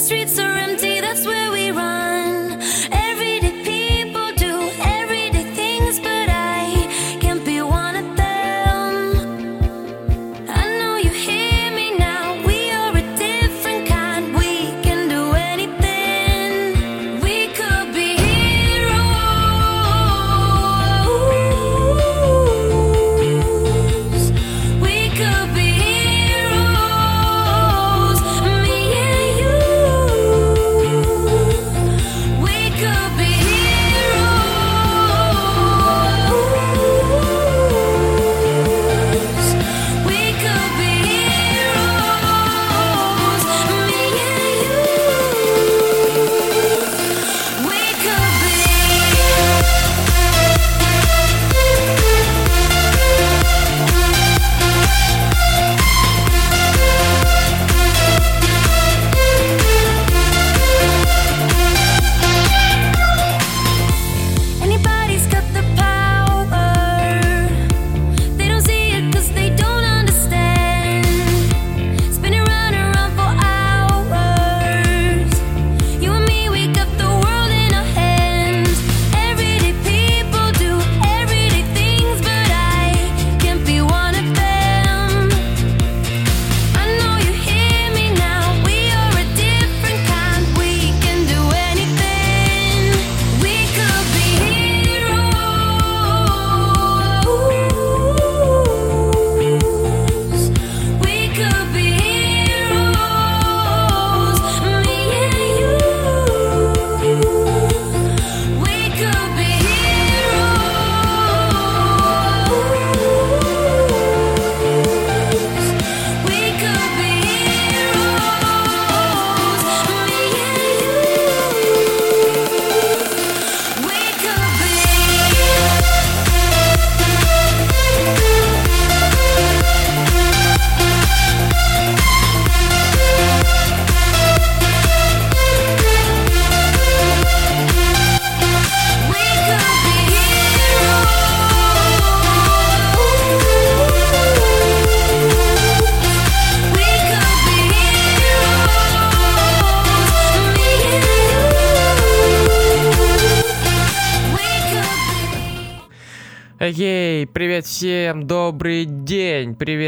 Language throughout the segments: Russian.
streets are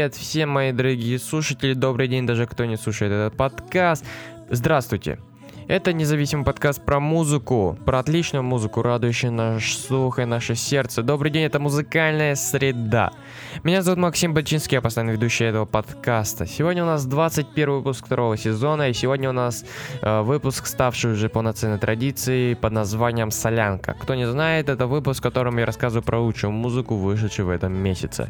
привет всем мои дорогие слушатели, добрый день даже кто не слушает этот подкаст. Здравствуйте. Это независимый подкаст про музыку, про отличную музыку, радующую наш слух и наше сердце. Добрый день, это музыкальная среда. Меня зовут Максим Бачинский, я постоянный ведущий этого подкаста. Сегодня у нас 21 выпуск второго сезона, и сегодня у нас э, выпуск, ставший уже полноценной традицией под названием «Солянка». Кто не знает, это выпуск, в котором я рассказываю про лучшую музыку, вышедшую в этом месяце.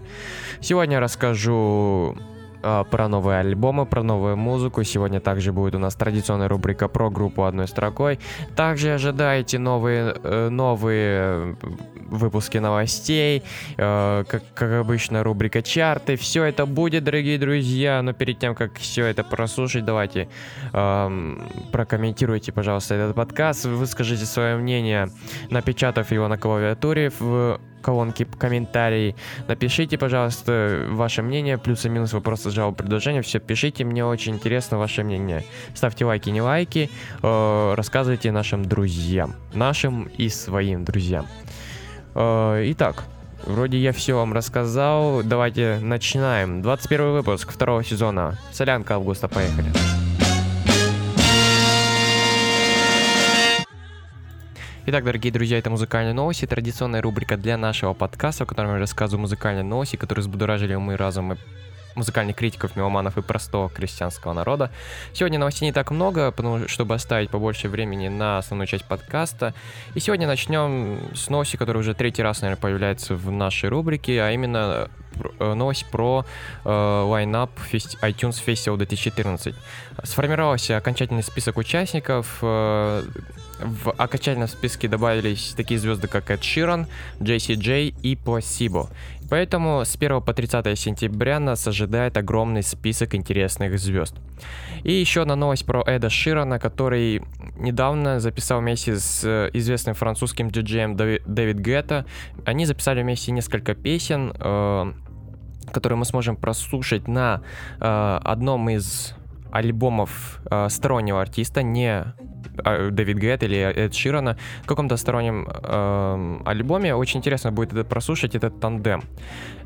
Сегодня я расскажу про новые альбомы, про новую музыку. Сегодня также будет у нас традиционная рубрика про группу одной строкой. Также ожидайте новые, э, новые э, выпуски новостей, э, как, как обычно, рубрика чарты. Все это будет, дорогие друзья. Но перед тем, как все это прослушать, давайте эм, прокомментируйте, пожалуйста, этот подкаст. Выскажите свое мнение, напечатав его на клавиатуре в колонке комментарий. Напишите, пожалуйста, ваше мнение, плюсы, минусы, вопросы, жалобы, предложения. Все пишите, мне очень интересно ваше мнение. Ставьте лайки, не лайки, э, рассказывайте нашим друзьям, нашим и своим друзьям. Э, итак, вроде я все вам рассказал. Давайте начинаем. 21 выпуск второго сезона. Солянка Августа, поехали. Итак, дорогие друзья, это музыкальные новости, традиционная рубрика для нашего подкаста, в котором я рассказываю музыкальные новости, которые взбудоражили умы и музыкальных критиков, меломанов и простого крестьянского народа. Сегодня новостей не так много, потому чтобы оставить побольше времени на основную часть подкаста. И сегодня начнем с новости, которая уже третий раз, наверное, появляется в нашей рубрике, а именно э, новость про э, лайнап фести- iTunes Festival 2014. Сформировался окончательный список участников. э, в окончательном списке добавились такие звезды, как Эд Ширан, Джейси Джей и Placebo. Поэтому с 1 по 30 сентября нас ожидает огромный список интересных звезд. И еще одна новость про Эда Ширана, который недавно записал вместе с э, известным французским диджеем Дэви- Дэвид Гетта. Они записали вместе несколько песен. э, который мы сможем прослушать на э, одном из альбомов э, стороннего артиста, не Дэвид Гетт или Эд Ширана, в каком-то стороннем э, альбоме. Очень интересно будет это прослушать, этот тандем.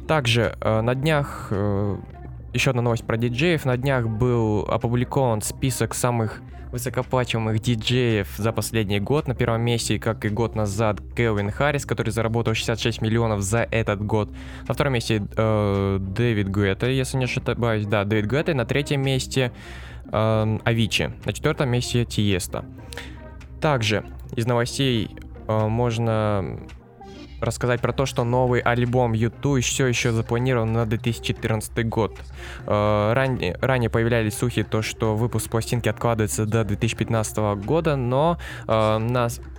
Также э, на днях, э, еще одна новость про диджеев, на днях был опубликован список самых высокоплачиваемых диджеев за последний год. На первом месте, как и год назад, Келвин Харрис, который заработал 66 миллионов за этот год. На втором месте э, Дэвид Гуэта, если не ошибаюсь, да, Дэвид Гуэта. На третьем месте Авичи. На четвертом месте Тиеста. Также из новостей э, можно рассказать про то, что новый альбом YouTube все еще запланирован на 2014 год. Э, ранее, ранее появлялись слухи, то, что выпуск пластинки откладывается до 2015 года, но э, нас э,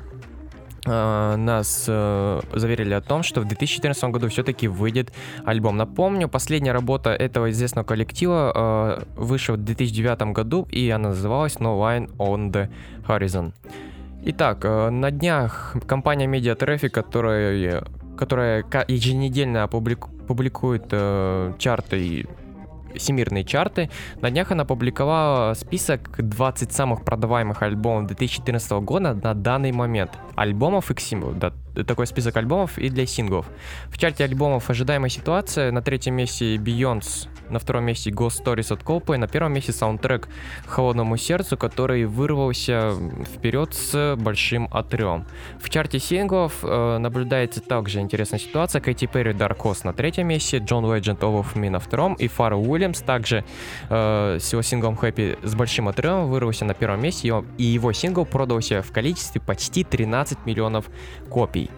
нас э, заверили о том, что в 2014 году все-таки выйдет альбом. Напомню, последняя работа этого известного коллектива э, вышла в 2009 году, и она называлась No Line on the Horizon. Итак, э, на днях компания Media Traffic, которая, которая еженедельно публику, публикует э, чарты всемирные чарты. На днях она опубликовала список 20 самых продаваемых альбомов 2014 года на данный момент. Альбомов и синглов. Да, такой список альбомов и для синглов. В чарте альбомов ожидаемая ситуация. На третьем месте Beyonce на втором месте Ghost Stories от Coldplay, на первом месте саундтрек Холодному сердцу, который вырвался вперед с большим отрывом. В чарте синглов э, наблюдается также интересная ситуация. Кэти Перри Dark Horse на третьем месте, Джон Ледженд All of Me на втором и Фаррелл Уильямс также э, с его синглом Happy с большим отрывом вырвался на первом месте, и его сингл продался в количестве почти 13 миллионов копий.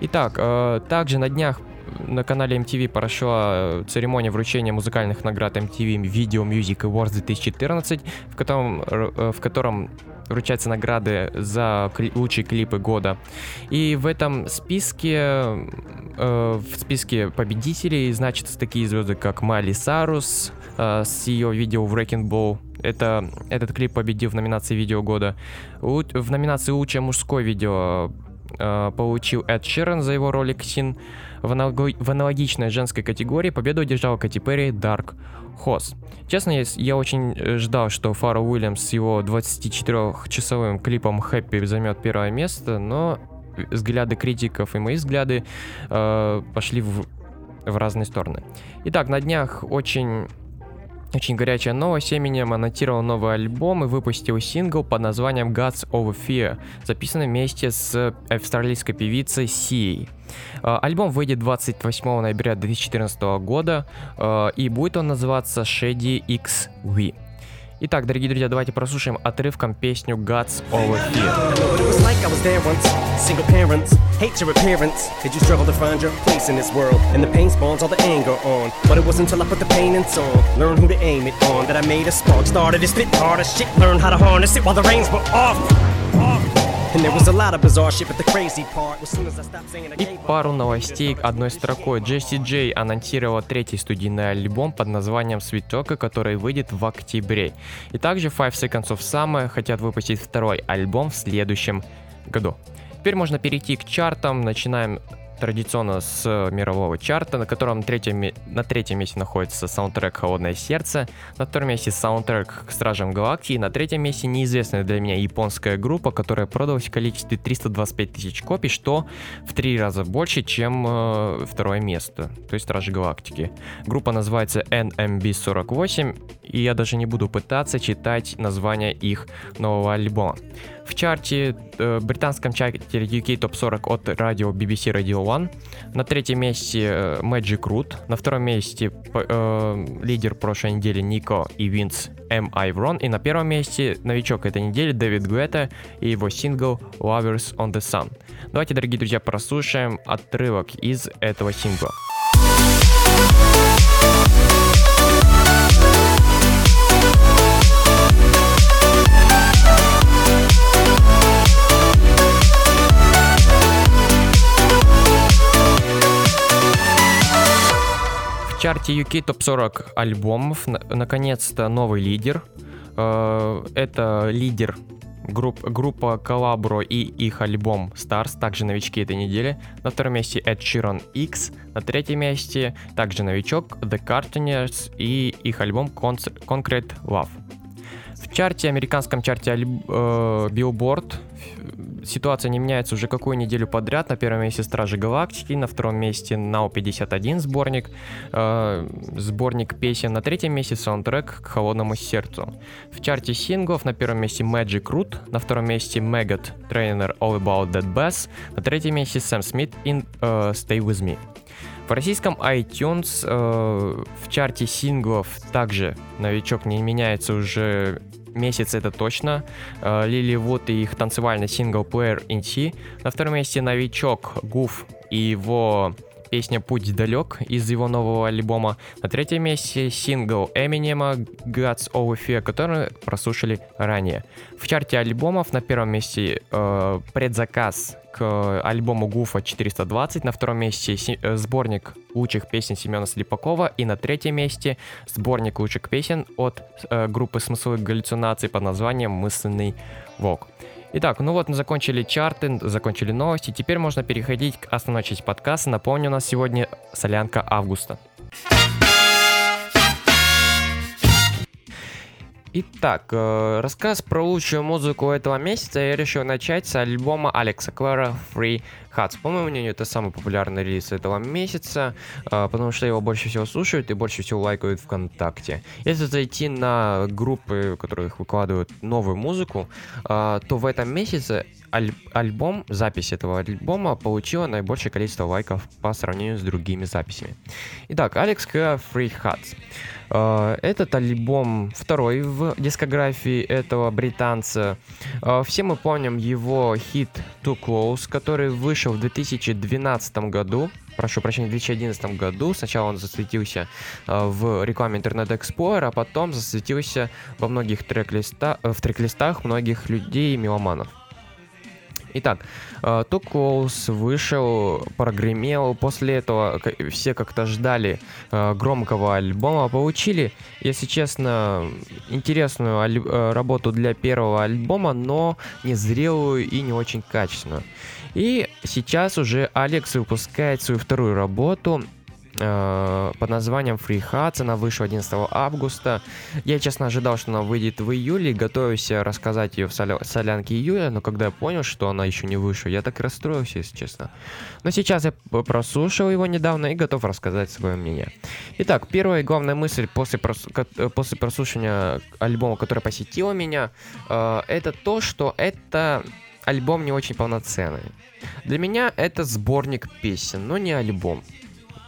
Итак, э, также на днях на канале MTV прошла э, церемония вручения музыкальных наград MTV Video Music Awards 2014, в котором, э, в котором вручаются награды за лучшие клипы года. И в этом списке, в списке победителей значатся такие звезды, как Майли Сарус э, с ее видео Wrecking Ball. Это, этот клип победил в номинации видео года. У, в номинации лучшее мужское видео э, получил Эд Ширен за его ролик Син. В, аналог... в аналогичной женской категории победу одержала Кати Перри Dark Horse. Честно, я, я очень э, ждал, что Фара Уильямс с его 24-часовым клипом Happy займет первое место, но взгляды критиков и мои взгляды э, пошли в, в разные стороны. Итак, на днях очень очень горячая новость. Eminem аннотировал новый альбом и выпустил сингл под названием Gods of Fear, записанный вместе с австралийской певицей Сией. Альбом выйдет 28 ноября 2014 года, э, и будет он называться Shady XV. Итак, дорогие друзья, давайте прослушаем отрывком песню Gods Over Fear. It was like I was there once, single parents, hate your appearance. Did you struggle to find your place in this world? And the pain spawns all the anger on. But it wasn't until I put the pain in song, learn who to aim it on, that I made a spark. Started to spit hard as shit, learn how to harness it while the reins were off. И пару новостей одной строкой. Джесси Джей анонсировала третий студийный альбом под названием Talk, который выйдет в октябре. И также Five Seconds of Summer хотят выпустить второй альбом в следующем году. Теперь можно перейти к чартам. Начинаем традиционно с мирового чарта, на котором третьем, на третьем месте находится саундтрек «Холодное сердце», на втором месте саундтрек к «Стражам Галактики», на третьем месте неизвестная для меня японская группа, которая продалась в количестве 325 тысяч копий, что в три раза больше, чем э, второе место, то есть «Стражи Галактики». Группа называется NMB48, и я даже не буду пытаться читать название их нового альбома. В чарте, э, британском чарте UK Top 40 от радио BBC Radio One. На третьем месте э, Magic Root. На втором месте э, лидер прошлой недели Нико и Винс М. Айврон. И на первом месте новичок этой недели Дэвид Гуэта и его сингл Lovers on the Sun. Давайте, дорогие друзья, прослушаем отрывок из этого сингла. В чарте UK топ 40 альбомов на- наконец-то новый лидер. Э, Это лидер групп, группа Calabro и их альбом Stars, также новички этой недели. На втором месте Ed Sheeran X. На третьем месте также новичок The Cartooners и их альбом Concrete Love. В чарте, американском чарте э, Billboard ситуация не меняется уже какую неделю подряд. На первом месте Стражи Галактики, на втором месте Now 51 сборник, э, сборник песен. На третьем месте саундтрек к Холодному сердцу. В чарте синглов на первом месте Magic Root, на втором месте Maggot Trainer All About That Bass, на третьем месте Сэм Смит in э, Stay With Me. В российском iTunes э, в чарте синглов также новичок не меняется уже месяц это точно. Э, Лили Вуд и их танцевальный сингл Player in T. На втором месте новичок Гуф и его песня «Путь далек» из его нового альбома. На третьем месте сингл Эминема «Gods of Fear», который прослушали ранее. В чарте альбомов на первом месте э, предзаказ к альбому Гуфа 420, на втором месте э, сборник лучших песен Семена Слепакова и на третьем месте сборник лучших песен от э, группы смысловых галлюцинаций под названием «Мысленный волк». Итак, ну вот мы закончили чарты, закончили новости. Теперь можно переходить к основной части подкаста. Напомню, у нас сегодня солянка августа. Итак, э, рассказ про лучшую музыку этого месяца я решил начать с альбома Алекса Клэра Free Hats. По моему мнению, это самый популярный релиз этого месяца, э, потому что его больше всего слушают и больше всего лайкают ВКонтакте. Если зайти на группы, в которых выкладывают новую музыку, э, то в этом месяце аль- альбом, запись этого альбома получила наибольшее количество лайков по сравнению с другими записями. Итак, Алекс Клэра Free Hats. Э, Этот альбом второй в дискографии этого британца. Все мы помним его хит Too Close, который вышел в 2012 году. Прошу прощения, в 2011 году. Сначала он засветился э, в рекламе Internet Explorer, а потом засветился во многих трек-листа- э, в трек-листах многих людей и меломанов. Итак, э, Too Close вышел, прогремел. После этого все как-то ждали громкого альбома. Получили, если честно, интересную аль- работу для первого альбома, но незрелую и не очень качественную. И сейчас уже Алекс выпускает свою вторую работу э, под названием Free Hats. Она вышла 11 августа. Я, честно, ожидал, что она выйдет в июле. Готовился рассказать ее в соля- солянке июля, но когда я понял, что она еще не вышла, я так и расстроился, если честно. Но сейчас я прослушал его недавно и готов рассказать свое мнение. Итак, первая и главная мысль после, прос- после прослушивания альбома, который посетила меня, э, это то, что это альбом не очень полноценный. Для меня это сборник песен, но не альбом.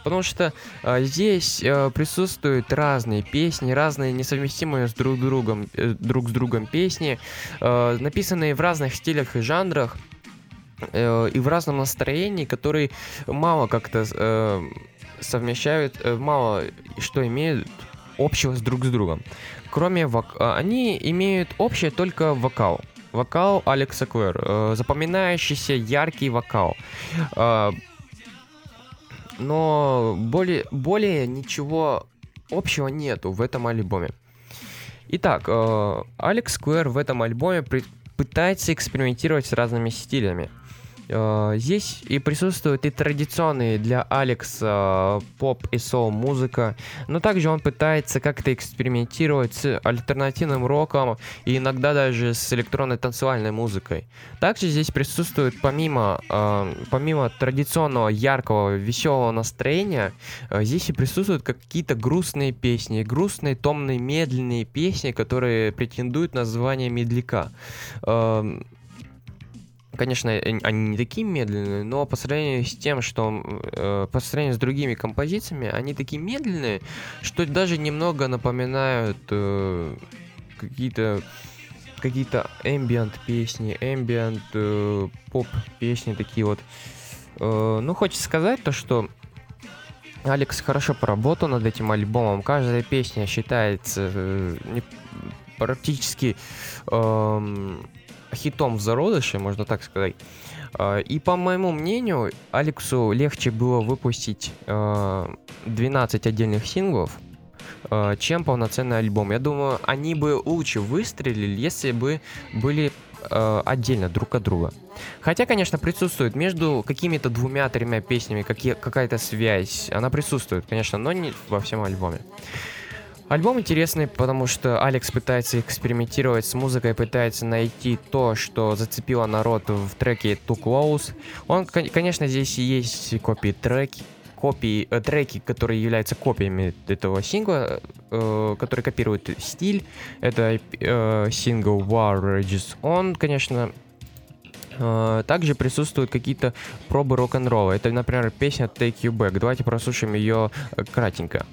Потому что э, здесь э, присутствуют разные песни, разные несовместимые с друг другом, э, друг с другом песни, э, написанные в разных стилях и жанрах э, и в разном настроении, которые мало как-то э, совмещают, э, мало что имеют общего с друг с другом. Кроме вок... а, они имеют общее только вокал. Вокал Алекса Клэр, э, запоминающийся яркий вокал. Э, но более, более ничего общего нету в этом альбоме. Итак, э, Алекс Клэр в этом альбоме пытается экспериментировать с разными стилями. Э, Здесь и присутствуют и традиционные для Алекса э, поп и соул музыка, но также он пытается как-то экспериментировать с альтернативным роком и иногда даже с электронной танцевальной музыкой. Также здесь присутствует помимо, э, помимо традиционного яркого веселого настроения, здесь и присутствуют какие-то грустные песни, грустные, томные, медленные песни, которые претендуют на звание медляка. Конечно, э, они не такие медленные, но по сравнению с тем, что э, по сравнению с другими композициями, они такие медленные, что даже немного напоминают э, какие-то какие-то ambient песни, ambient э, поп песни такие вот. Э, ну, хочется сказать то, что Алекс хорошо поработал над этим альбомом. Каждая песня считается э, практически эм, хитом в зародыше, можно так сказать. Э, И по моему мнению, Алексу легче было выпустить э, 12 отдельных синглов, э, чем полноценный альбом. Я думаю, они бы лучше выстрелили, если бы были отдельно друг от друга. Хотя, конечно, присутствует между какими-то двумя-тремя песнями какие, какая-то связь. Она присутствует, конечно, но не во всем альбоме. Альбом интересный, потому что Алекс пытается экспериментировать с музыкой, пытается найти то, что зацепило народ в треке Too Close. Он, кон- конечно, здесь есть копии треки, копии, э, треки, которые являются копиями этого сингла, э, которые копируют стиль. Это э, сингл War Rages On, конечно, Э, Также присутствуют какие-то пробы рок-н-ролла. Это, например, песня Take You Back. Давайте прослушаем ее кратенько.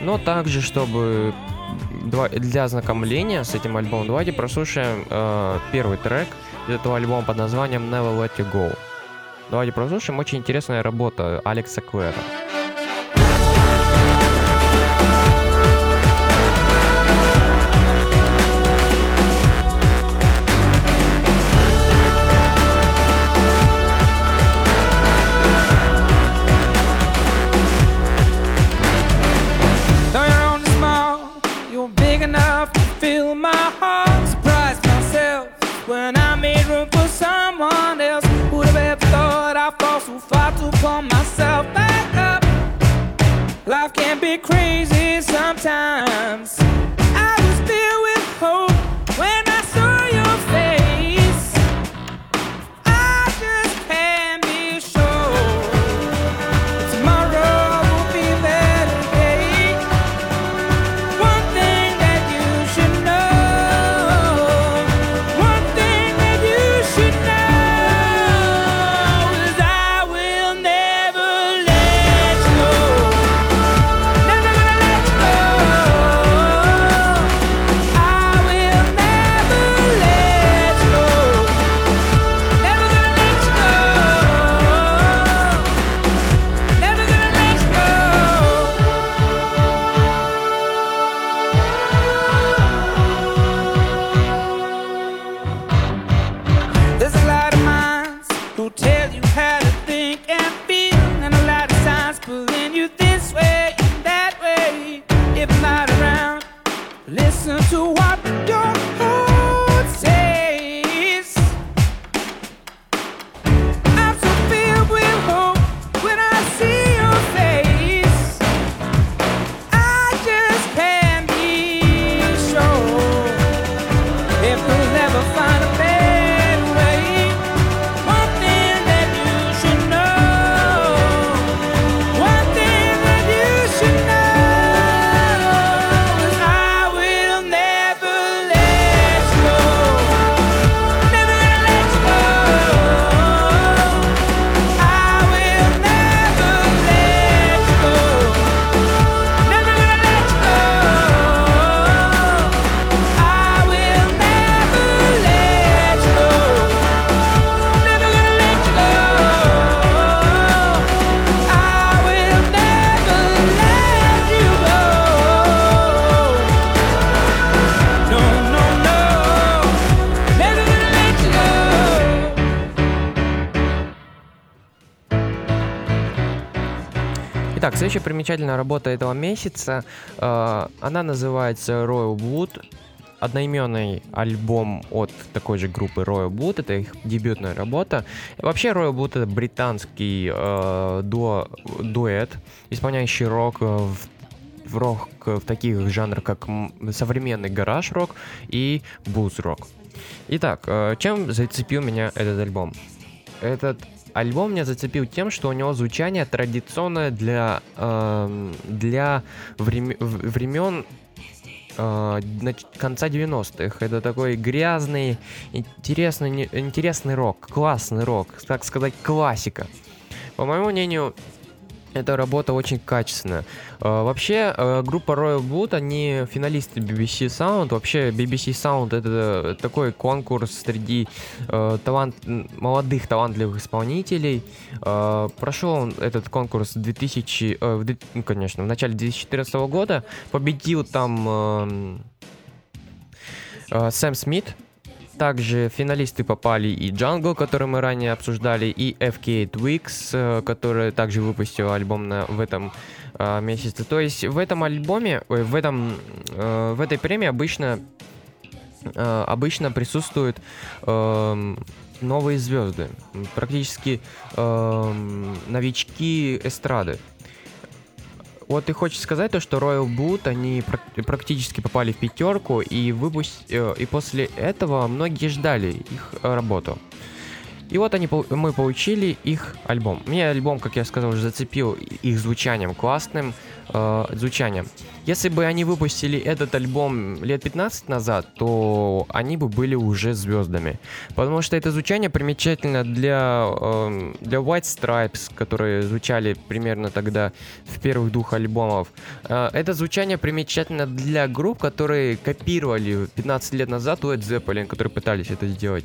Но также, чтобы для ознакомления с этим альбомом, давайте прослушаем э, первый трек этого альбома под названием Never Let You Go. Давайте прослушаем. Очень интересная работа Алекса Клэра. Итак, следующая примечательная работа этого месяца, э, она называется Royal Blood. Одноименный альбом от такой же группы Royal Blood, это их дебютная работа. Вообще Royal Blood это британский э, дуо- дуэт, исполняющий рок э, в в рок э, в таких жанрах, как современный гараж-рок и буз-рок. Итак, э, чем зацепил меня этот альбом? Этот альбом меня зацепил тем, что у него звучание традиционное для, эм, для врем- времен э, конца 90-х. Это такой грязный, интересный, интересный рок, классный рок, так сказать, классика. По моему мнению, эта работа очень качественная. Э, Вообще, э, группа Royal Blood, они финалисты BBC Sound. Вообще, BBC Sound это такой конкурс среди э, талант, молодых талантливых исполнителей. Э, Прошел этот конкурс в 2000, э, в две- ну, конечно, в начале 2014 года. Победил там эм, э, Сэм Смит. Также финалисты попали и Jungle, который мы ранее обсуждали, и FK Twigs, э, который также выпустил альбом на, в этом э, месяце. То есть в этом альбоме, ой, в этом, э, в этой премии обычно, э, обычно присутствуют эм, новые звезды, практически эм, новички эстрады. Вот и хочется сказать то, что Royal Blood, они прак- практически попали в пятерку, и, выпусть... э, и после этого многие ждали их э, работу. И вот они, мы получили их альбом. Мне альбом, как я сказал, уже зацепил их звучанием, классным э, звучанием. Если бы они выпустили этот альбом лет 15 назад, то они бы были уже звездами. Потому что это звучание примечательно для, эм, для White Stripes, которые звучали примерно тогда в первых двух альбомов. Э, это звучание примечательно для групп, которые копировали 15 лет назад Led Zeppelin, которые пытались это сделать.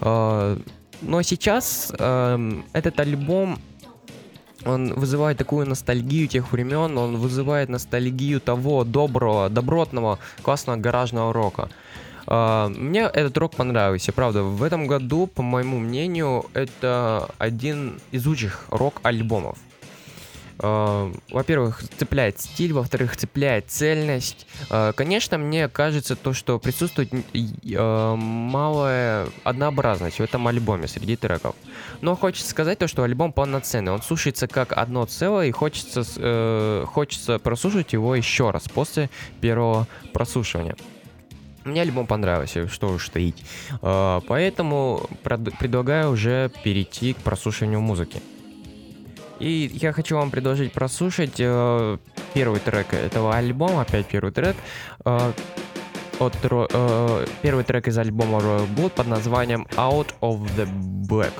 Э, но сейчас эм, этот альбом он вызывает такую ностальгию тех времен, он вызывает ностальгию того доброго, добротного, классного гаражного рока. А, Мне этот рок понравился, правда. В этом году, по моему мнению, это один из лучших рок-альбомов. А, Во-первых, цепляет стиль, во-вторых, цепляет цельность. А, Конечно, мне кажется то, что присутствует э, малая однообразность в этом альбоме среди треков. Но хочется сказать то, что альбом полноценный. Он слушается как одно целое, и хочется, э, хочется прослушать его еще раз после первого прослушивания. Мне альбом понравился, что уж таить. Э, Поэтому предлагаю уже перейти к прослушиванию музыки. И я хочу вам предложить прослушать э, первый трек этого альбома, опять первый трек. э, от, э, первый трек из альбома Royal Blood под названием Out of the Black.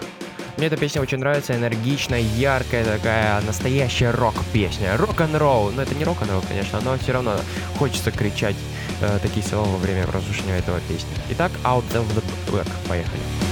Мне эта песня очень нравится, энергичная, яркая, такая настоящая рок-песня. Рок-н-ролл. Но это не рок-н-ролл, конечно, но все равно хочется кричать э, такие слова во время прослушивания этого песни. Итак, Out of the Black. Поехали.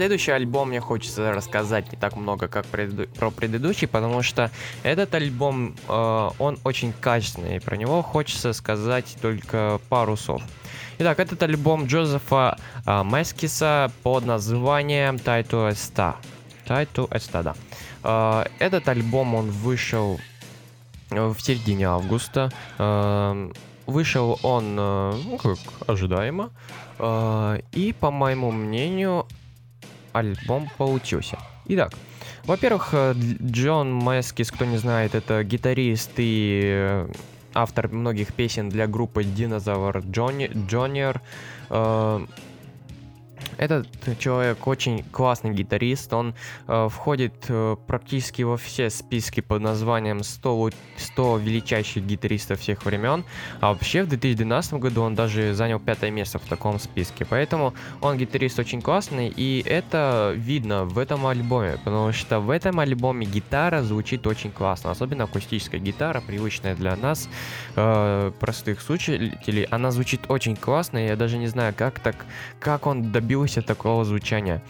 Следующий альбом мне хочется рассказать не так много, как преду- про предыдущий, потому что этот альбом, э, он очень качественный, и про него хочется сказать только пару слов. Итак, этот альбом Джозефа э, Мескиса под названием Тайту Эста. Тайту Эста, да. Э, этот альбом, он вышел э, в середине августа. Э, Вышел он, э, ну, как ожидаемо. Э, И, по моему мнению, альбом получился. Итак, во-первых, э, Дж- Джон Мэскис, кто не знает, это гитарист и э, автор многих песен для группы Dinosaur Джонни- Junior. Этот человек очень классный гитарист, он э, входит э, практически во все списки под названием 100, лу- 100 величайших гитаристов всех времен, а вообще в 2012 году он даже занял пятое место в таком списке, поэтому он гитарист очень классный, и это видно в этом альбоме, потому что в этом альбоме гитара звучит очень классно, особенно акустическая гитара, привычная для нас, э, простых слушателей, она звучит очень классно, я даже не знаю, как так, как он добился такого звучания.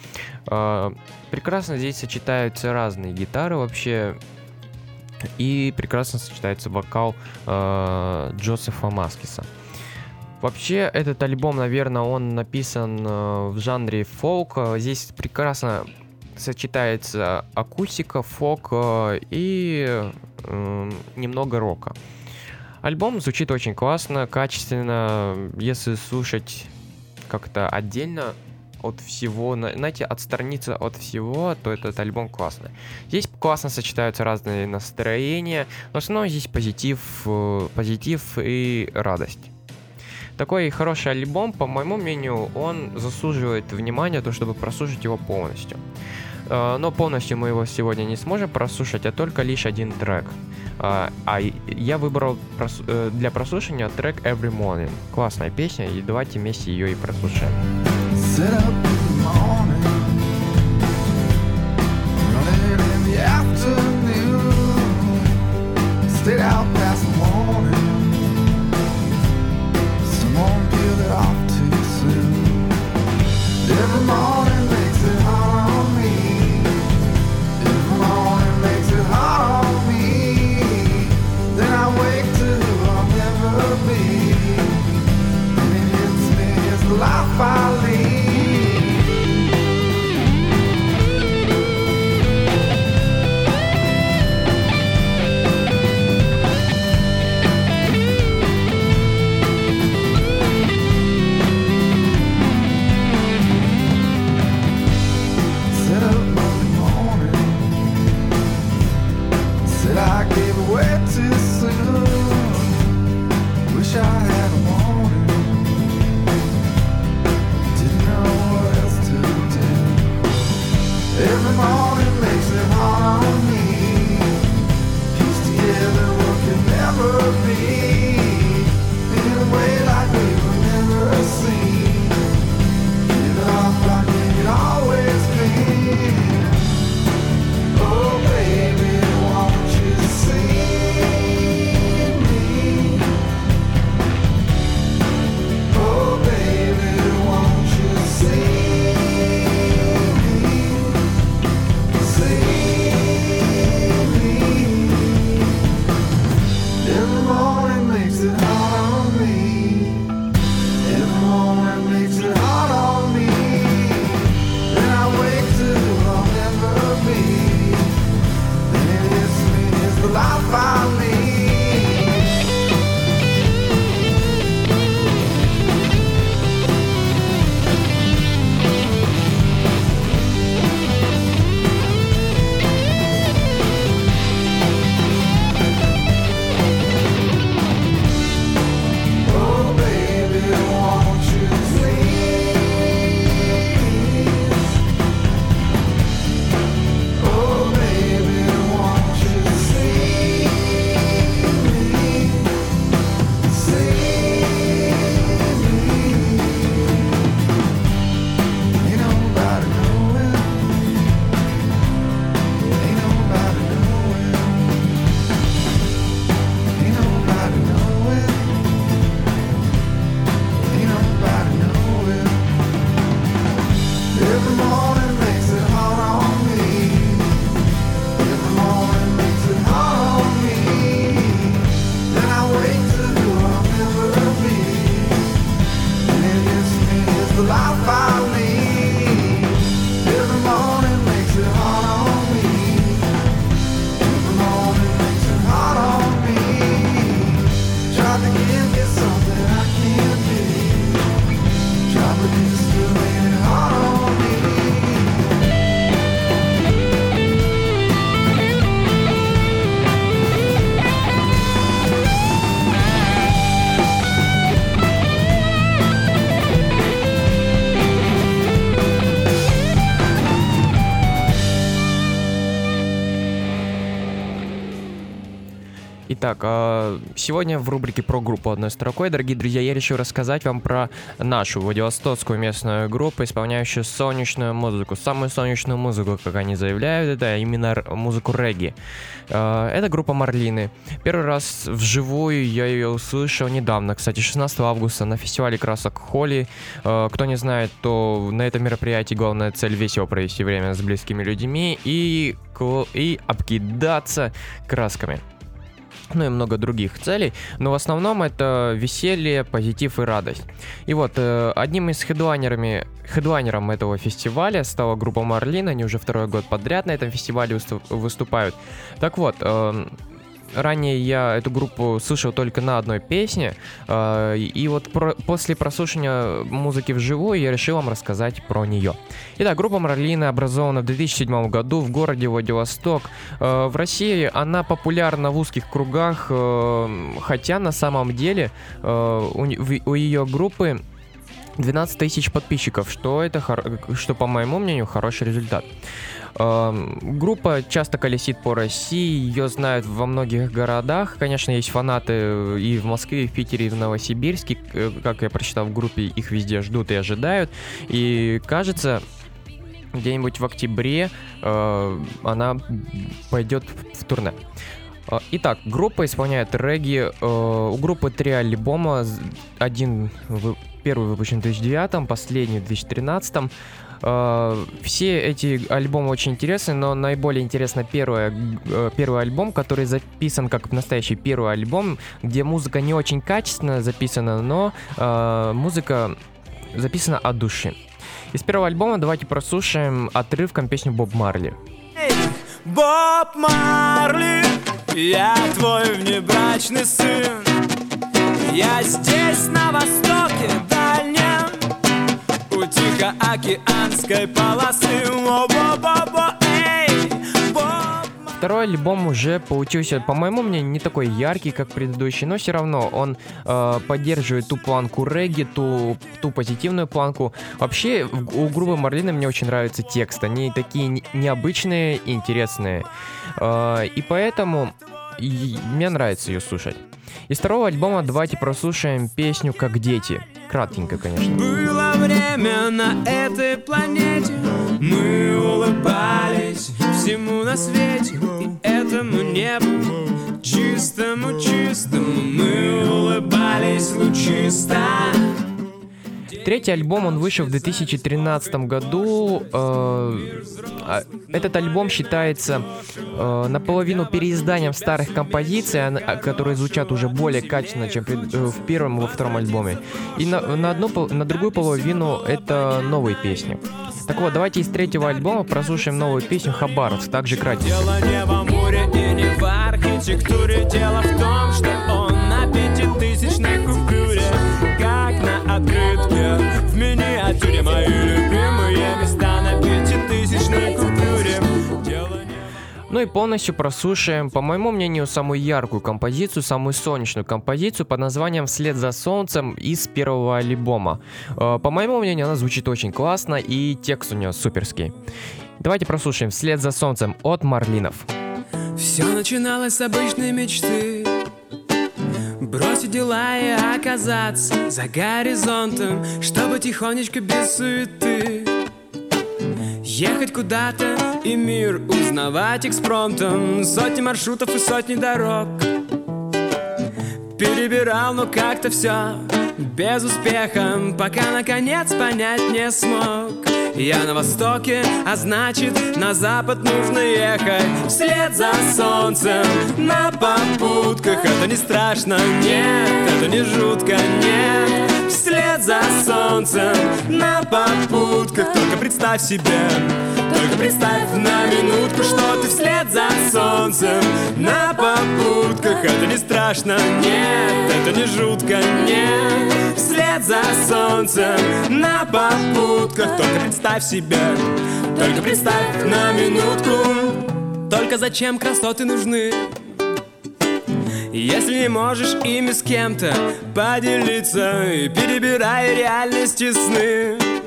Э, прекрасно здесь сочетаются разные гитары вообще, и прекрасно сочетается вокал э, Джозефа Маскиса. Вообще, этот альбом, наверное, он написан э, в жанре фолк. Здесь прекрасно сочетается акустика, фолк э, и э, немного рока. Альбом звучит очень классно, качественно. Если слушать как-то отдельно от всего, на- знаете, отстраниться от всего, то этот альбом классный. Здесь классно сочетаются разные настроения, в основном здесь позитив, э, позитив и радость. Такой хороший альбом, по моему мнению, он заслуживает внимания, то чтобы прослушать его полностью. Э, Но полностью мы его сегодня не сможем прослушать, а только лишь один трек. А а я выбрал э, для прослушивания трек Every Morning. Классная песня, и давайте вместе ее и прослушаем. Sit up in the morning, running in the afternoon, out past the morning. Someone peeled it off too soon. Every morning makes it hard on me. Every morning makes it hard on me. Then I wake to who I'll never be. And it hits me life I Итак, а, сегодня в рубрике про группу одной строкой, дорогие друзья, я решил рассказать вам про нашу Владивостокскую местную группу, исполняющую солнечную музыку. Самую солнечную музыку, как они заявляют, это именно музыку регги. А, Это группа Марлины. Первый раз вживую я ее услышал недавно, кстати, 16 августа на фестивале красок Холли. А, Кто не знает, то на этом мероприятии главная цель весело провести время с близкими людьми и, и обкидаться красками ну и много других целей, но в основном это веселье, позитив и радость. И вот э, одним из хедлайнерами, хедлайнером этого фестиваля стала группа Марлин, они уже второй год подряд на этом фестивале высту- выступают. Так вот, эм, ранее я эту группу слышал только на одной песне, э, и вот про- после прослушивания музыки вживую я решил вам рассказать про нее. Итак, группа Марлина образована в 2007 году в городе Владивосток. Э, В России она популярна в узких кругах, э, хотя на самом деле у, у ее группы 12 тысяч подписчиков, что это, что по моему мнению, хороший результат. Эм, Группа часто колесит по России, ее знают во многих городах. Конечно, есть фанаты э, и в Москве, и в Питере, и в Новосибирске. Э, Как я прочитал в группе, их везде ждут и ожидают. И кажется, где-нибудь в октябре э, она пойдет в турне. Итак, группа исполняет регги. У группы три альбома. Один вы- первый выпущен в 2009, последний в 2013. Э, Все эти альбомы очень интересны, но наиболее интересно первое, э, первый альбом, который записан как настоящий первый альбом, где музыка не очень качественно записана, но э, музыка записана от души. Из первого альбома давайте прослушаем отрывком песню Боб Марли. Боб Марли, я твой внебрачный сын. Я здесь, на востоке дальнем, у Тихоокеанской полосы. Второй альбом уже получился, по моему мнению, не такой яркий, как предыдущий, но все равно он э, поддерживает ту планку регги, ту, ту позитивную планку. Вообще, у группы Марлина мне очень нравится текст, они такие не- необычные интересные. Э, и поэтому и- мне нравится ее слушать. Из второго альбома давайте прослушаем песню «Как дети». Кратенько, конечно. Было время на этой планете. Мы улыбались всему на свете. И этому небу чистому, чистому Мы улыбались лучисто Третий альбом, он вышел в 2013 году. э, а Этот альбом считается э, наполовину переизданием старых композиций, а- а, которые звучат уже более качественно, чем э, в первом и во втором альбоме. И на, одну, на другую половину это новые песни. Так вот, давайте из третьего альбома прослушаем новую песню «Хабаровск», также кратенько. Дело не во море и не в архитектуре Дело в том, что он на пятитысячной купюре На открытке в миниатюре Мои любимые места на пятитысячной купюре Ну и полностью прослушаем, по моему мнению, самую яркую композицию, самую солнечную композицию под названием «Вслед за солнцем» из первого альбома. Э, По моему мнению, она звучит очень классно и текст у нее суперский. Давайте прослушаем «Вслед за солнцем» от Марлинов. Все начиналось с обычной мечты Бросить дела и оказаться за горизонтом Чтобы тихонечко без суеты Ехать куда-то и мир узнавать экспромтом. Сотни маршрутов и сотни дорог. Перебирал, но как-то все без успеха Пока наконец понять не смог. Я на востоке, а значит на запад нужно ехать. Вслед за солнцем на попутках. Это не страшно, нет, это не жутко, нет. Вслед за солнцем на попутках. Только представь себе, только представь на минутку, что ты вслед за солнцем на попутках. Это не страшно, нет, это не жутко, нет. Вслед за солнцем на попутках. Только представь себе, только представь на минутку. Только зачем красоты нужны? Если не можешь ими с кем-то поделиться И перебирая реальности сны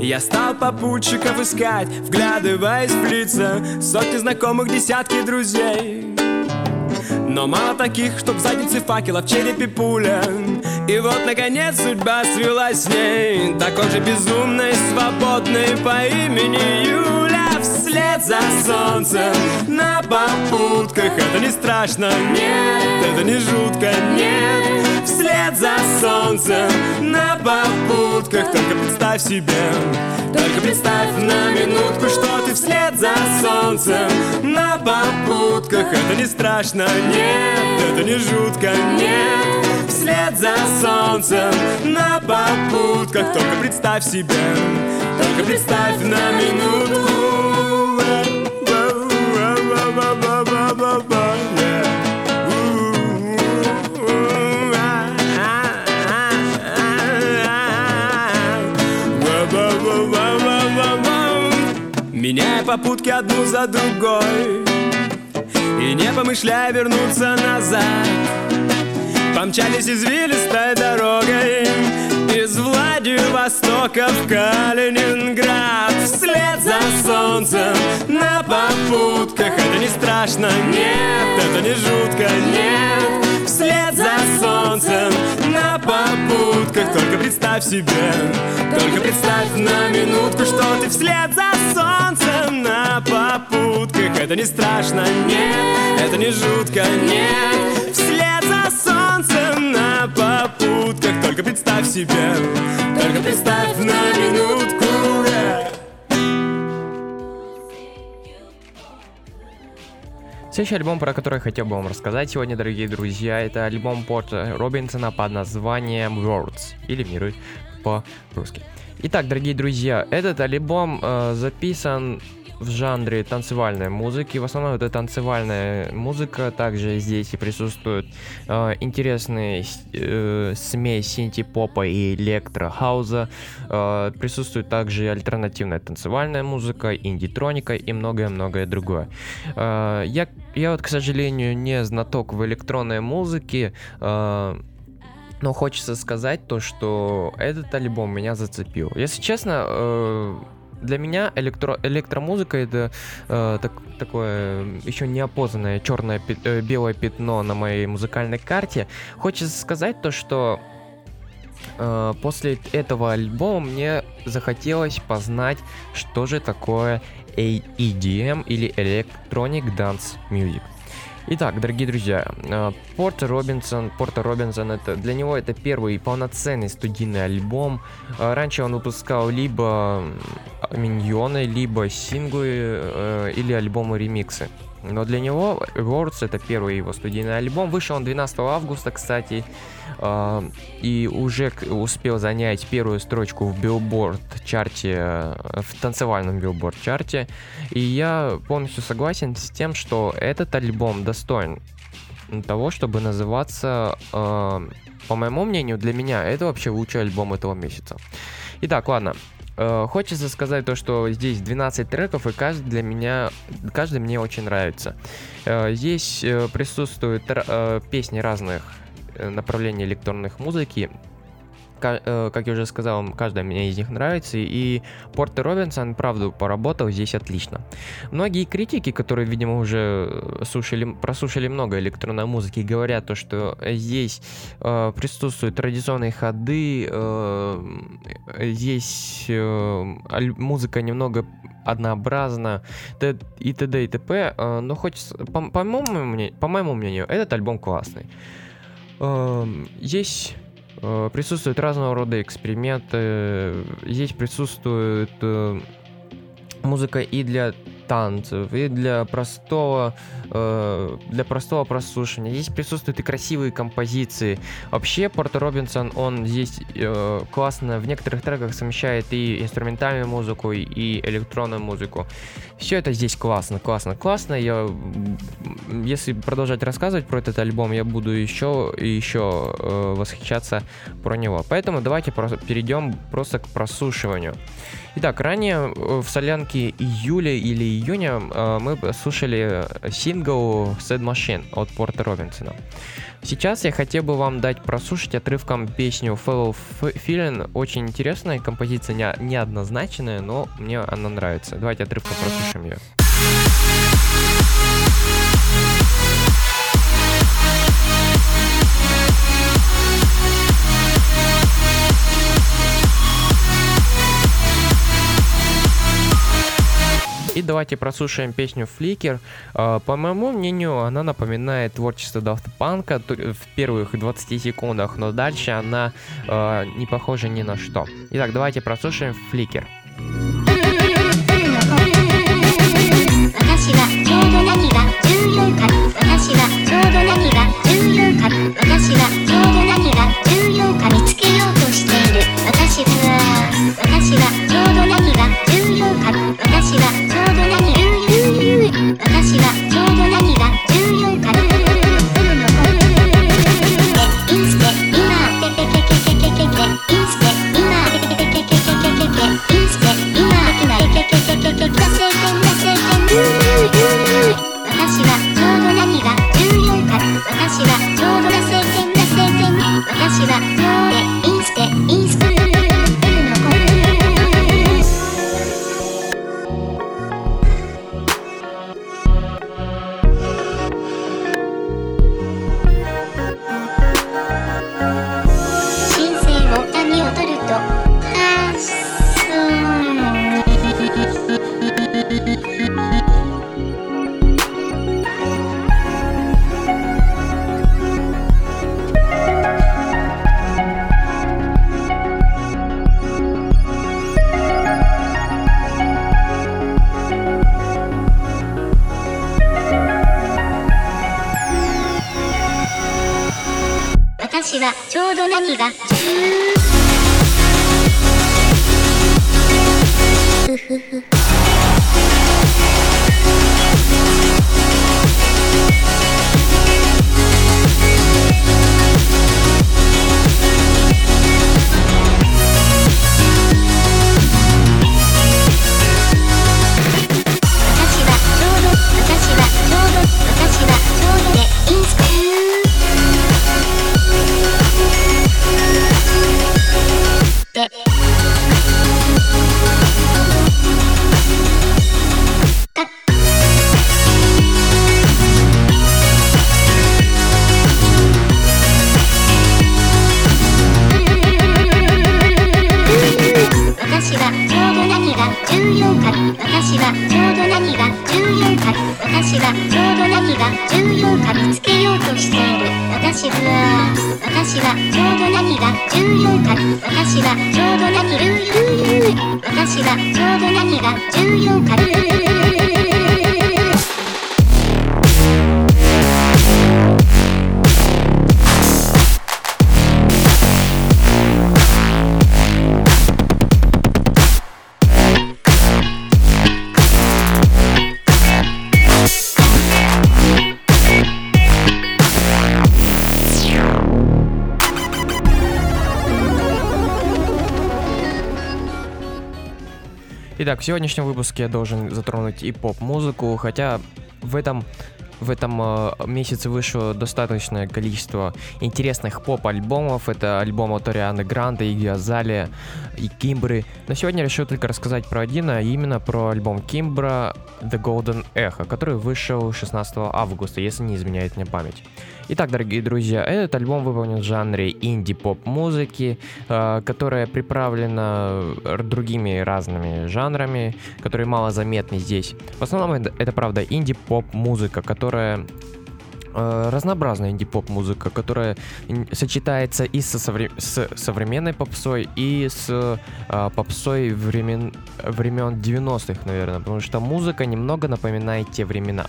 я стал попутчиков искать, вглядываясь в лица. Сотни знакомых, десятки друзей. Но мало таких, чтоб в заднице факела, в черепе пуля. И вот, наконец, судьба свелась с ней. Такой же безумной, свободной по имени Юля Вслед за солнцем на попутках. Это не страшно, нет, это не жутко, нет. Вслед за солнцем на попутках. Только представь себе, только представь на минутку, что ты вслед за солнцем на попутках. Это не страшно, нет, это не жутко, нет. Вслед за солнцем на попутках. Только представь себе, только представь на минутку Меняя попутки одну за другой. И не помышляя вернуться назад Помчались извилистой дорогой Из Владивостока в Калининград. Вслед за солнцем на попутках. Это не страшно, нет, это не жутко, нет Вслед за солнцем на попутках. Только представь себе, только представь на минутку Что ты вслед за солнцем на попутках. Это не страшно, нет, это не жутко, нет. Вслед за солнцем на попутках. Только представь себе, только представь на минутку Следующий альбом, про который я хотел бы вам рассказать сегодня, дорогие друзья, это альбом Порта Робинсона под названием Worlds, или Миры по-русски. Итак, дорогие друзья, этот альбом э, записан в жанре танцевальной музыки. В основном это танцевальная музыка. Также здесь и присутствует э, интересные э, смесь синти-попа и электро-хауза. Э, присутствует также альтернативная танцевальная музыка, инди-троника и многое-многое другое. Э, я, я вот, к сожалению, не знаток в электронной музыке. Э, но хочется сказать то, что этот альбом меня зацепил. Если честно, э, для меня электро электромузыка это э, так, такое еще неопознанное черное пи- э, белое пятно на моей музыкальной карте. Хочется сказать то, что э, после этого альбома мне захотелось познать, что же такое EDM или Electronic Dance Music. Итак, дорогие друзья, э, Порта Робинсон, Порта Робинсон, это для него это первый полноценный студийный альбом. Э, Раньше он выпускал либо м, миньоны, либо синглы э, или альбомы-ремиксы. Но для него Words это первый его студийный альбом. Вышел он 12 августа, кстати, э, и уже успел занять первую строчку в Billboard чарте, э, в танцевальном Billboard чарте. И я полностью согласен с тем, что этот альбом достоин того, чтобы называться, по моему мнению, для меня это вообще лучший альбом этого месяца. Итак, ладно. Э, Хочется сказать то, что здесь 12 треков, и каждый для меня, каждый мне очень нравится. Э, Здесь э, присутствуют песни разных э, направлений электронных музыки. Э, Как я уже сказал, каждая мне из них нравится, и Порter Робинсон, правда, поработал здесь отлично. Многие критики, которые, видимо, уже слушали, прослушали много электронной музыки, говорят то, что здесь э, присутствуют традиционные ходы, э, здесь э, музыка немного однообразна и т.д. и т.п. э, но хочется, по, по моему мнению, по моему мнению, этот альбом классный. Эм, Здесь э, присутствуют разного рода эксперименты, здесь присутствует э, музыка и для танцев, и для простого, э, для простого прослушивания. Здесь присутствуют и красивые композиции. Вообще, Порто Робинсон, он здесь э, классно в некоторых треках совмещает и инструментальную музыку, и электронную музыку. Все это здесь классно, классно, классно. Я, если продолжать рассказывать про этот альбом, я буду еще и еще э, восхищаться про него. Поэтому давайте просто перейдем просто к прослушиванию. Итак, ранее э, в солянке июля или июня э, мы слушали сингл Sad Machine от Порта Робинсона. Сейчас я хотел бы вам дать прослушать отрывком песню Fellow Feeling. Очень интересная композиция, не, неоднозначная, но мне она нравится. Давайте отрывком прослушаем ее. давайте прослушаем песню Flicker. Э, По моему мнению, она напоминает творчество Daft Punk то- в первых 20 секундах, но дальше она э, не похожа ни на что. Итак, давайте прослушаем Flicker. 私はちょうど何が重要か私はちょうど何が重要か私は Итак, в сегодняшнем выпуске я должен затронуть и поп-музыку, хотя в этом в этом э, месяце вышло достаточное количество интересных поп-альбомов. Это альбом от Арианы Гранде, Игги Азалия и Кимбры. Но сегодня решил только рассказать про один, а именно про альбом Кимбра The Golden Echo, который вышел 16 августа, если не изменяет мне память. Итак, дорогие друзья, этот альбом выполнен в жанре инди-поп-музыки, э, которая приправлена другими разными жанрами, которые мало заметны здесь. В основном это, правда, инди-поп-музыка, которая э, разнообразная инди-поп-музыка, которая ин- сочетается и со совре- с современной попсой, и с э, попсой времен, времен 90-х, наверное, потому что музыка немного напоминает те времена.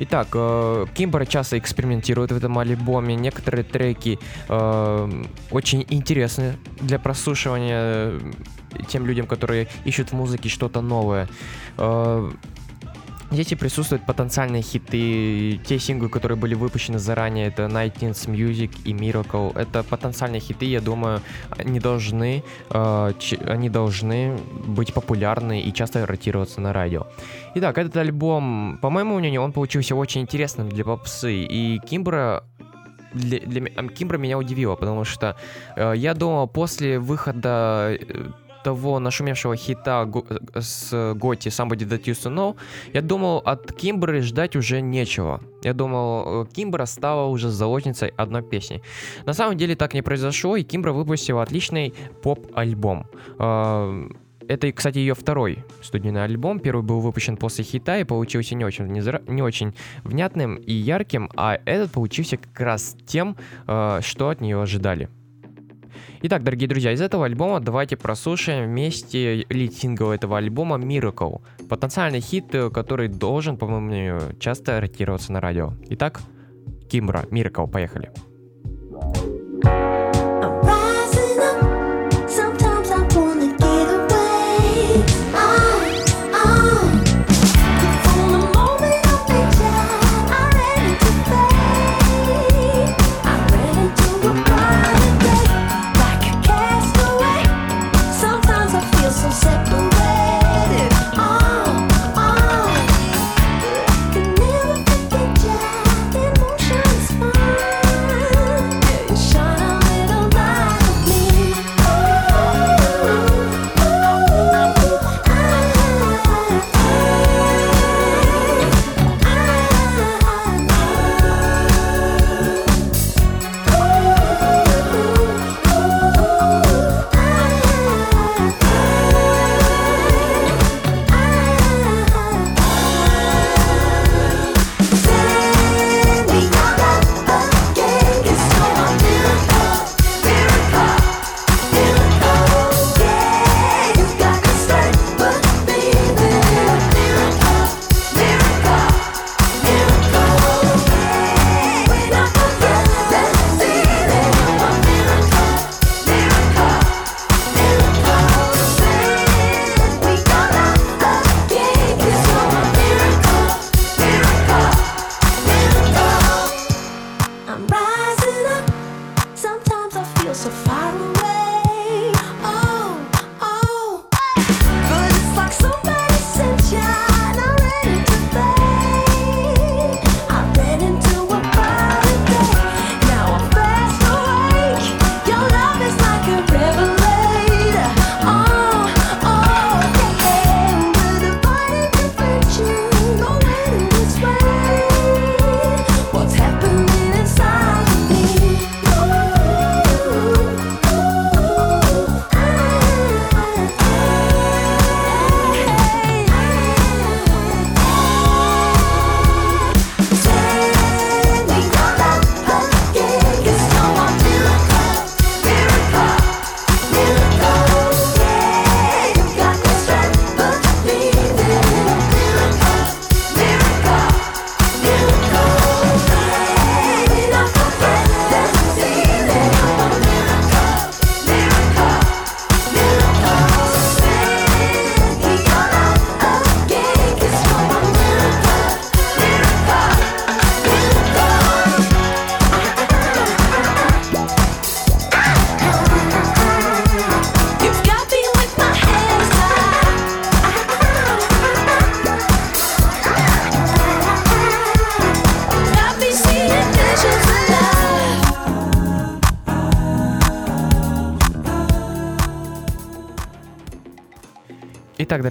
Итак, э, Кимбер часто экспериментирует в этом альбоме. Некоторые треки э, очень интересны для прослушивания э, тем людям, которые ищут в музыке что-то новое. Э, Здесь и присутствуют потенциальные хиты. Те синглы, которые были выпущены заранее, это Nineteenth Music и Miracle. Это потенциальные хиты, я думаю, они должны, э, ч- они должны быть популярны и часто ротироваться на радио. Итак, этот альбом, по моему мнению, он получился очень интересным для попсы. И Кимбра для, для Кимбра меня удивила, потому что э, я думал, после выхода э, того нашумевшего хита э, с Готи Somebody That Used to Know, я думал, от Кимбры ждать уже нечего. Я думал, э, Кимбра стала уже заложницей одной песни. На самом деле так не произошло, и Кимбра выпустила отличный поп-альбом. Э, Это, кстати, ее второй студийный альбом. Первый был выпущен после хита и получился не очень, не очень внятным и ярким, а этот получился как раз тем, э, что от нее ожидали. Итак, дорогие друзья, из этого альбома давайте прослушаем вместе лид-сингл этого альбома Miracle. Потенциальный хит, э, который должен, по моему часто ротироваться на радио. Итак, Кимбра, Miracle, поехали. I'm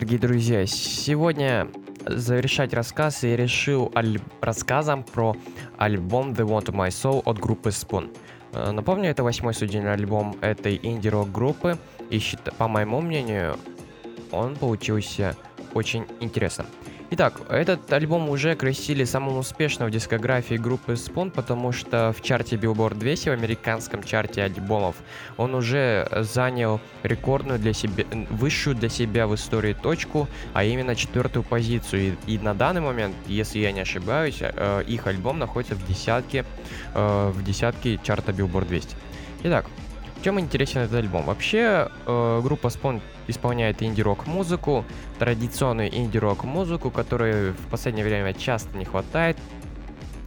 дорогие друзья, сегодня завершать рассказ я решил аль- рассказом про альбом The Want My Soul от группы Spoon. Э, Напомню, это восьмой студийный альбом этой инди-рок группы, и по моему мнению, он получился очень интересным. Итак, этот альбом уже окрестили самым успешным в дискографии группы Spoon, потому что в чарте Billboard 200, в американском чарте альбомов, он уже занял рекордную для себя, высшую для себя в истории точку, а именно четвертую позицию. И, и на данный момент, если я не ошибаюсь, э, их альбом находится в десятке, э, в десятке чарта Billboard 200. Итак, чем интересен этот альбом? Вообще, э, группа Spawn исполняет инди-рок музыку, традиционную инди-рок музыку, которой в последнее время часто не хватает.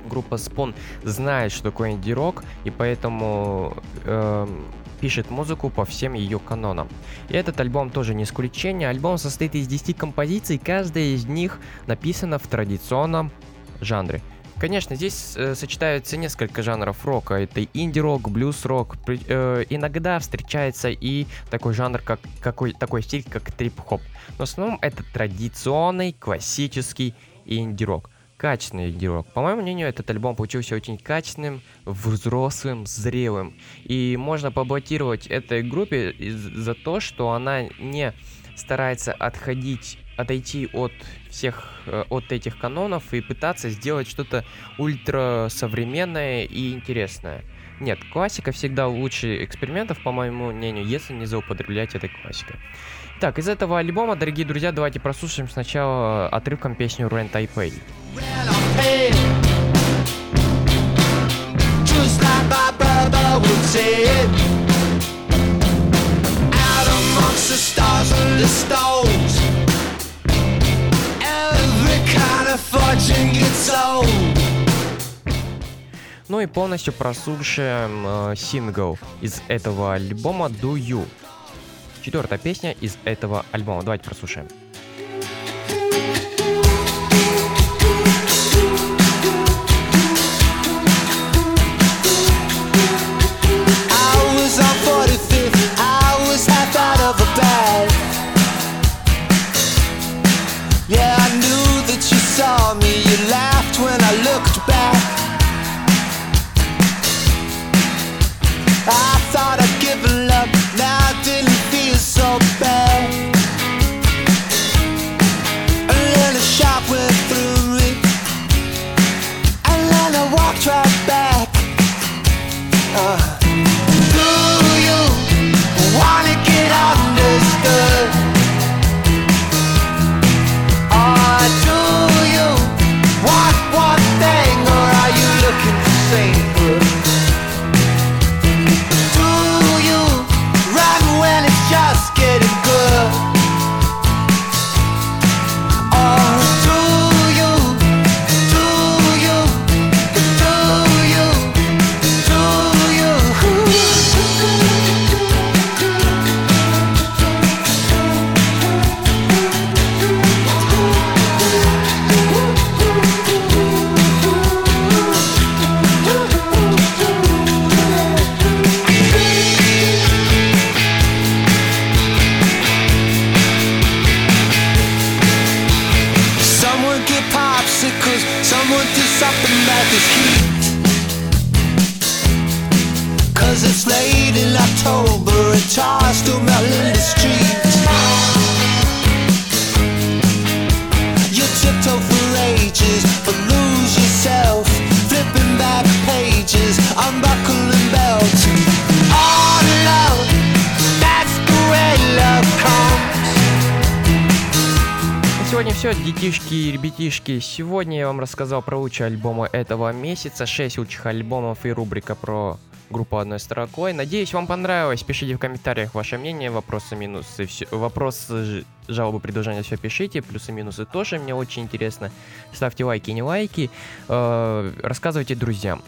Группа Spawn знает, что такое инди-рок, и поэтому эм, пишет музыку по всем ее канонам. И этот альбом тоже не исключение. Альбом состоит из 10 композиций, каждая из них написана в традиционном жанре. Конечно, здесь э, сочетаются несколько жанров рока. Это инди-рок, блюз-рок. Э, иногда встречается и такой жанр, как какой такой стиль, как трип-хоп. Но в основном это традиционный, классический инди-рок. Качественный инди-рок. По моему мнению, этот альбом получился очень качественным, взрослым, зрелым. И можно поаплодировать этой группе за то, что она не старается отходить, отойти от всех, э, от этих канонов и пытаться сделать что-то ультра современное и интересное. Нет, классика всегда лучше экспериментов, по моему мнению, если не злоупотреблять этой классикой. Так, из этого альбома, дорогие друзья, давайте прослушаем сначала отрывком песню Rent I Pay. Out amongst the stars and the stones. Ну и полностью прослушаем э, сингл из этого альбома Do You. Четвертая песня из этого альбома. Давайте прослушаем. I was on 45th, I was half out of a bag. Yeah, saw me, you laughed when I looked back. I ребятишки. Сегодня я вам рассказал про лучшие альбомы этого месяца, 6 лучших альбомов и рубрика про группу одной строкой. Надеюсь, вам понравилось. Пишите в комментариях ваше мнение, вопросы, минусы, все, вопросы, жалобы, предложения, все пишите. Плюсы, минусы тоже, мне очень интересно. Ставьте лайки, не лайки. Э, рассказывайте друзьям.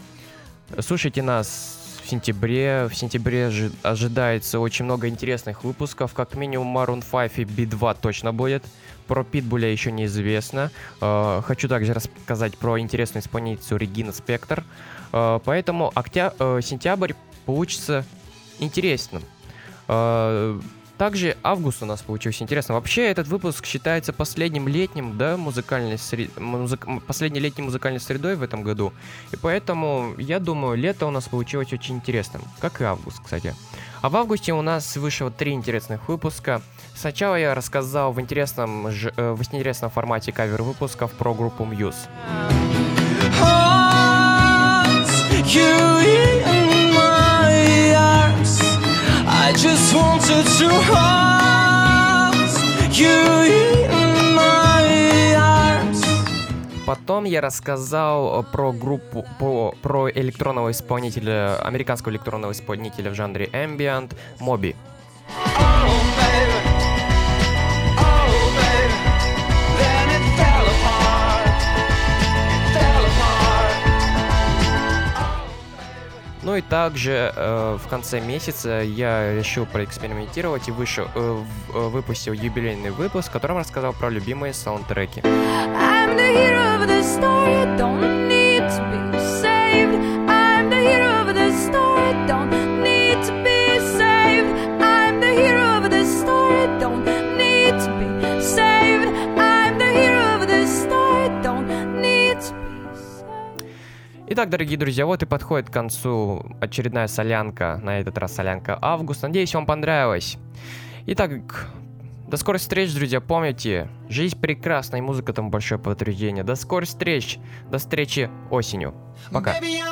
Слушайте нас в сентябре. В сентябре жи- ожидается очень много интересных выпусков. Как минимум Maroon 5 и B2 точно будет. Про Питбуля еще неизвестно. Э, хочу также рассказать про интересную исполнительницу Регина Спектр. Э, поэтому октя- э, сентябрь получится интересным. Также август у нас получился интересно. Вообще этот выпуск считается последним летним, да, музыкальной сре- музык- последней летней музыкальной средой в этом году. И поэтому, я думаю, лето у нас получилось очень интересным. Как и август, кстати. А в августе у нас вышло три интересных выпуска. Сначала я рассказал в интересном, э, в интересном формате кавер выпусков про группу Muse. I just wanted to hold you. Потом я рассказал э, про группу, про, про электронного исполнителя, американского электронного исполнителя в жанре ambient, Моби. Oh, Ну и также э, в конце месяца я решил проэкспериментировать и вышел, э, э, выпустил юбилейный выпуск, в котором рассказал про любимые саундтреки. I'm the hero of the story, don't need to be Итак, дорогие друзья, вот и подходит к концу очередная солянка, на этот раз солянка август. Надеюсь, вам понравилось. Итак, До скорых встреч, друзья. Помните, жизнь прекрасна, и музыка там большое подтверждение. До скорых встреч. До встречи осенью. Пока. Baby,